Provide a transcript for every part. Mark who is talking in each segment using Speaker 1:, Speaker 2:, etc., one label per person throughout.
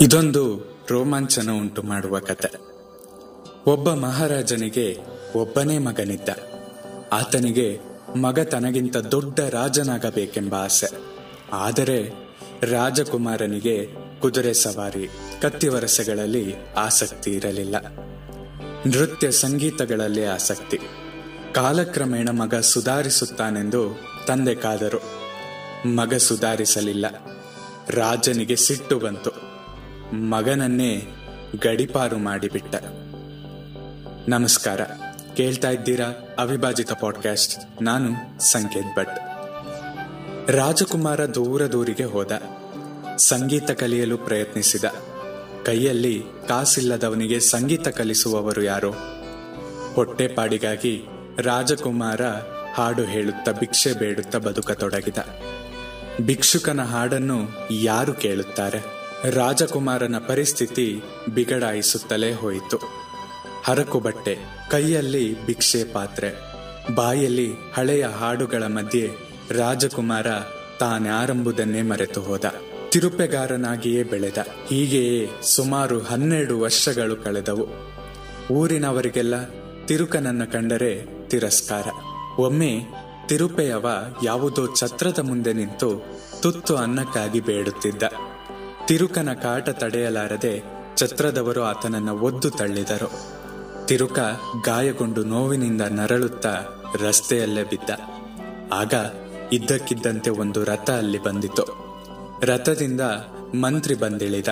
Speaker 1: ಇದೊಂದು ರೋಮಾಂಚನ ಉಂಟು ಮಾಡುವ ಕತೆ ಒಬ್ಬ ಮಹಾರಾಜನಿಗೆ ಒಬ್ಬನೇ ಮಗನಿದ್ದ. ಆತನಿಗೆ ಮಗ ತನಗಿಂತ ದೊಡ್ಡ ರಾಜನಾಗಬೇಕೆಂಬ ಆಸೆ. ಆದರೆ ರಾಜಕುಮಾರನಿಗೆ ಕುದುರೆ ಸವಾರಿ ಕತ್ತಿವರಸೆಗಳಲ್ಲಿ ಆಸಕ್ತಿ ಇರಲಿಲ್ಲ. ನೃತ್ಯ ಸಂಗೀತಗಳಲ್ಲಿ ಆಸಕ್ತಿ. ಕಾಲಕ್ರಮೇಣ ಮಗ ಸುಧಾರಿಸುತ್ತಾನೆಂದು ತಂದೆ ಕಾದರು. ಮಗ ಸುಧಾರಿಸಲಿಲ್ಲ. ರಾಜನಿಗೆ ಸಿಟ್ಟು ಬಂತು. ಮಗನನ್ನೇ ಗಡಿಪಾರು ಮಾಡಿಬಿಟ್ಟ. ನಮಸ್ಕಾರ. ಕೇಳ್ತಾ ಇದ್ದೀರಾ ಅವಿಭಾಜಿತ ಪಾಡ್ಕಾಸ್ಟ್ ನಾನು ಸಂಕೇತ್ ಭಟ್. ರಾಜಕುಮಾರ ದೂರ ದೂರಿಗೆ ಹೋದ. ಸಂಗೀತ ಕಲಿಯಲು ಪ್ರಯತ್ನಿಸಿದ. ಕೈಯಲ್ಲಿ ಕಾಸಿಲ್ಲದವನಿಗೆ ಸಂಗೀತ ಕಲಿಸುವವರು ಯಾರು? ಹೊಟ್ಟೆಪಾಡಿಗಾಗಿ ರಾಜಕುಮಾರ ಹಾಡು ಹೇಳುತ್ತಾ ಭಿಕ್ಷೆ ಬೇಡುತ್ತಾ ಬದುಕತೊಡಗಿದ. ಭಿಕ್ಷುಕನ ಹಾಡನ್ನು ಯಾರು ಕೇಳುತ್ತಾರೆ? ರಾಜಕುಮಾರನ ಪರಿಸ್ಥಿತಿ ಬಿಗಡಾಯಿಸುತ್ತಲೇ ಹೋಯಿತು. ಹರಕು ಬಟ್ಟೆ, ಕೈಯಲ್ಲಿ ಭಿಕ್ಷೆ ಪಾತ್ರೆ, ಬಾಯಲ್ಲಿ ಹಳೆಯ ಹಾಡುಗಳ ಮಧ್ಯೆ ರಾಜಕುಮಾರ ತಾನ್ಯಾರೆಂಬುದನ್ನೇ ಮರೆತು ಹೋದ. ತಿರುಪೆಗಾರನಾಗಿಯೇ ಬೆಳೆದ. ಹೀಗೆಯೇ ಸುಮಾರು ಹನ್ನೆರಡು ವರ್ಷಗಳು ಕಳೆದವು. ಊರಿನವರಿಗೆಲ್ಲ ತಿರುಕನನ್ನ ಕಂಡರೆ ತಿರಸ್ಕಾರ. ಒಮ್ಮೆ ತಿರುಪೆಯವ ಯಾವುದೋ ಛತ್ರದ ಮುಂದೆ ನಿಂತು ತುತ್ತು ಅನ್ನಕ್ಕಾಗಿ ಬೇಡುತ್ತಿದ್ದ. ತಿರುಕನ ಕಾಟ ತಡೆಯಲಾರದೆ ಛತ್ರದವರು ಆತನನ್ನ ಒದ್ದು ತಳ್ಳಿದರು. ತಿರುಕ ಗಾಯಗೊಂಡು ನೋವಿನಿಂದ ನರಳುತ್ತಾ ರಸ್ತೆಯಲ್ಲೇ ಬಿದ್ದ. ಆಗ ಇದ್ದಕ್ಕಿದ್ದಂತೆ ಒಂದು ರಥ ಅಲ್ಲಿ ಬಂದಿತು ರಥದಿಂದ ಮಂತ್ರಿ ಬಂದಿಳಿದ.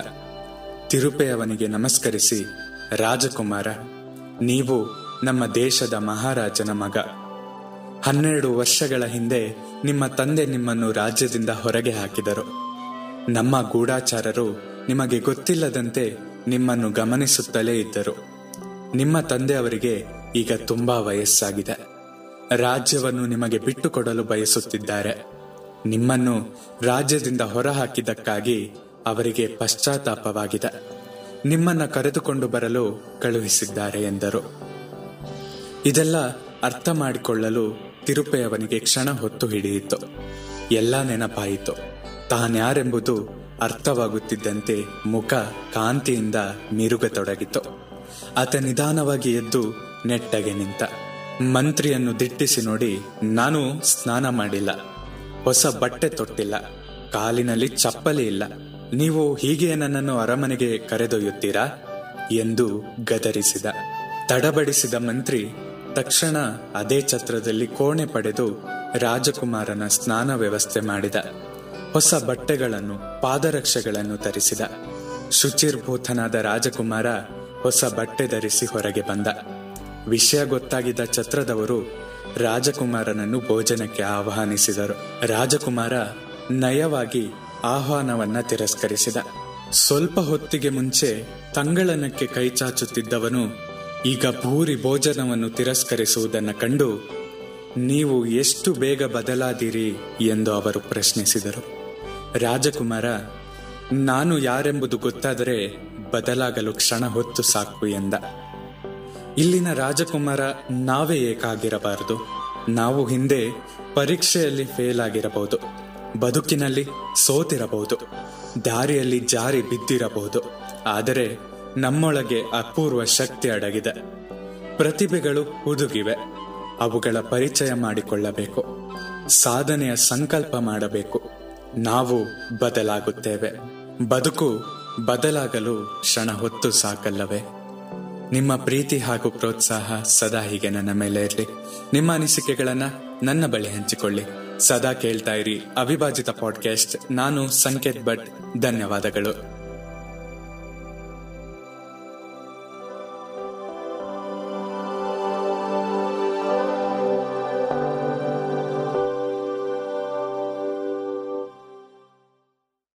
Speaker 1: ತಿರುಪೆಯವನಿಗೆ ನಮಸ್ಕರಿಸಿ, ರಾಜಕುಮಾರ, ನೀವು ನಮ್ಮ ದೇಶದ ಮಹಾರಾಜನ ಮಗ. ಹನ್ನೆರಡು ವರ್ಷಗಳ ಹಿಂದೆ ನಿಮ್ಮ ತಂದೆ ನಿಮ್ಮನ್ನು ರಾಜ್ಯದಿಂದ ಹೊರಗೆ ಹಾಕಿದರು. ನಮ್ಮ ಗೂಢಾಚಾರರು ನಿಮಗೆ ಗೊತ್ತಿಲ್ಲದಂತೆ ನಿಮ್ಮನ್ನು ಗಮನಿಸುತ್ತಲೇ ಇದ್ದರು. ನಿಮ್ಮ ತಂದೆಯವರಿಗೆ ಈಗ ತುಂಬಾ ವಯಸ್ಸಾಗಿದೆ. ರಾಜ್ಯವನ್ನು ನಿಮಗೆ ಬಿಟ್ಟುಕೊಡಲು ಬಯಸುತ್ತಿದ್ದಾರೆ. ನಿಮ್ಮನ್ನು ರಾಜ್ಯದಿಂದ ಹೊರಹಾಕಿದ್ದಕ್ಕಾಗಿ ಅವರಿಗೆ ಪಶ್ಚಾತ್ತಾಪವಾಗಿದೆ. ನಿಮ್ಮನ್ನ ಕರೆದುಕೊಂಡು ಬರಲು ಕಳುಹಿಸಿದ್ದಾರೆ ಎಂದರು. ಇದೆಲ್ಲ ಅರ್ಥ ಮಾಡಿಕೊಳ್ಳಲು ತಿರುಪೆಯವನಿಗೆ ಕ್ಷಣ ಹೊತ್ತು ಹಿಡಿಯಿತು. ಎಲ್ಲ ನೆನಪಾಯಿತು. ತಾನ್ಯಾರೆಂಬುದು ಅರ್ಥವಾಗುತ್ತಿದ್ದಂತೆ ಮುಖ ಕಾಂತಿಯಿಂದ ಮಿರುಗತೊಡಗಿತು. ಆತ ನಿಧಾನವಾಗಿ ಎದ್ದು ನೆಟ್ಟಗೆ ನಿಂತ. ಮಂತ್ರಿಯನ್ನು ದಿಟ್ಟಿಸಿ ನೋಡಿ, ನಾನು ಸ್ನಾನ ಮಾಡಿಲ್ಲ. ಹೊಸ ಬಟ್ಟೆ ತೊಟ್ಟಿಲ್ಲ. ಕಾಲಿನಲ್ಲಿ ಚಪ್ಪಲಿ ಇಲ್ಲ. ನೀವು ಹೀಗೆ ನನ್ನನ್ನು ಅರಮನೆಗೆ ಕರೆದೊಯ್ಯುತ್ತೀರಾ? ಎಂದು ಗದರಿಸಿದ. ತಡಬಡಿಸಿದ ಮಂತ್ರಿ ತಕ್ಷಣ ಅದೇ ಛತ್ರದಲ್ಲಿ ಕೋಣೆ ಪಡೆದು ರಾಜಕುಮಾರನ ಸ್ನಾನ ವ್ಯವಸ್ಥೆ ಮಾಡಿದ. ಹೊಸ ಬಟ್ಟೆಗಳನ್ನು, ಪಾದರಕ್ಷೆಗಳನ್ನು ಧರಿಸಿದ. ಶುಚಿರ್ಭೂತನಾದ ರಾಜಕುಮಾರ ಹೊಸ ಬಟ್ಟೆ ಧರಿಸಿ ಹೊರಗೆ ಬಂದ. ವಿಷಯ ಗೊತ್ತಾಗಿದ್ದ ಛತ್ರದವರು ರಾಜಕುಮಾರನನ್ನು ಭೋಜನಕ್ಕೆ ಆಹ್ವಾನಿಸಿದರು. ರಾಜಕುಮಾರ ನಯವಾಗಿ ಆಹ್ವಾನವನ್ನ ತಿರಸ್ಕರಿಸಿದ. ಸ್ವಲ್ಪ ಹೊತ್ತಿಗೆ ಮುಂಚೆ ತಂಗಳನಕ್ಕೆ ಕೈಚಾಚುತ್ತಿದ್ದವನು ಈಗ ಭೂರಿ ಭೋಜನವನ್ನು ತಿರಸ್ಕರಿಸುವುದನ್ನು ಕಂಡು, ನೀವು ಎಷ್ಟು ಬೇಗ ಬದಲಾದಿರಿ? ಎಂದು ಅವರು ಪ್ರಶ್ನಿಸಿದರು. ರಾಜಕುಮಾರ, ನಾನು ಯಾರೆಂಬುದು ಗೊತ್ತಾದರೆ ಬದಲಾಗಲು ಕ್ಷಣ ಹೊತ್ತು ಸಾಕು ಎಂದ. ಇಲ್ಲಿನ ರಾಜಕುಮಾರ ನಾವೇ ಏಕಾಗಿರಬಾರದು. ನಾವು ಹಿಂದೆ ಪರೀಕ್ಷೆಯಲ್ಲಿ ಫೇಲ್ ಆಗಿರಬಹುದು ಬದುಕಿನಲ್ಲಿ ಸೋತಿರಬಹುದು. ದಾರಿಯಲ್ಲಿ ಜಾರಿ ಬಿದ್ದಿರಬಹುದು. ಆದರೆ ನಮ್ಮೊಳಗೆ ಅಪೂರ್ವ ಶಕ್ತಿ ಅಡಗಿದೆ. ಪ್ರತಿಭೆಗಳು ಹುದುಗಿವೆ. ಅವುಗಳ ಪರಿಚಯ ಮಾಡಿಕೊಳ್ಳಬೇಕು. ಸಾಧನೆಯ ಸಂಕಲ್ಪ ಮಾಡಬೇಕು. ನಾವು ಬದಲಾಗುತ್ತೇವೆ. ಬದುಕು ಬದಲಾಗಲು ಕ್ಷಣ ಹೊತ್ತು ಸಾಕಲ್ಲವೇ? ನಿಮ್ಮ ಪ್ರೀತಿ ಹಾಗೂ ಪ್ರೋತ್ಸಾಹ ಸದಾ ಹೀಗೆ ನನ್ನ ಮೇಲೆ ಇರಲಿ. ನಿಮ್ಮ ಅನಿಸಿಕೆಗಳನ್ನ ನನ್ನ ಬಳಿ ಹಂಚಿಕೊಳ್ಳಿ. ಸದಾ ಕೇಳ್ತಾ ಇರಿ ಅವಿಭಾಜಿತ ಪಾಡ್ಕಾಸ್ಟ್ ನಾನು ಸಂಕೇತ್ ಭಟ್. ಧನ್ಯವಾದಗಳು.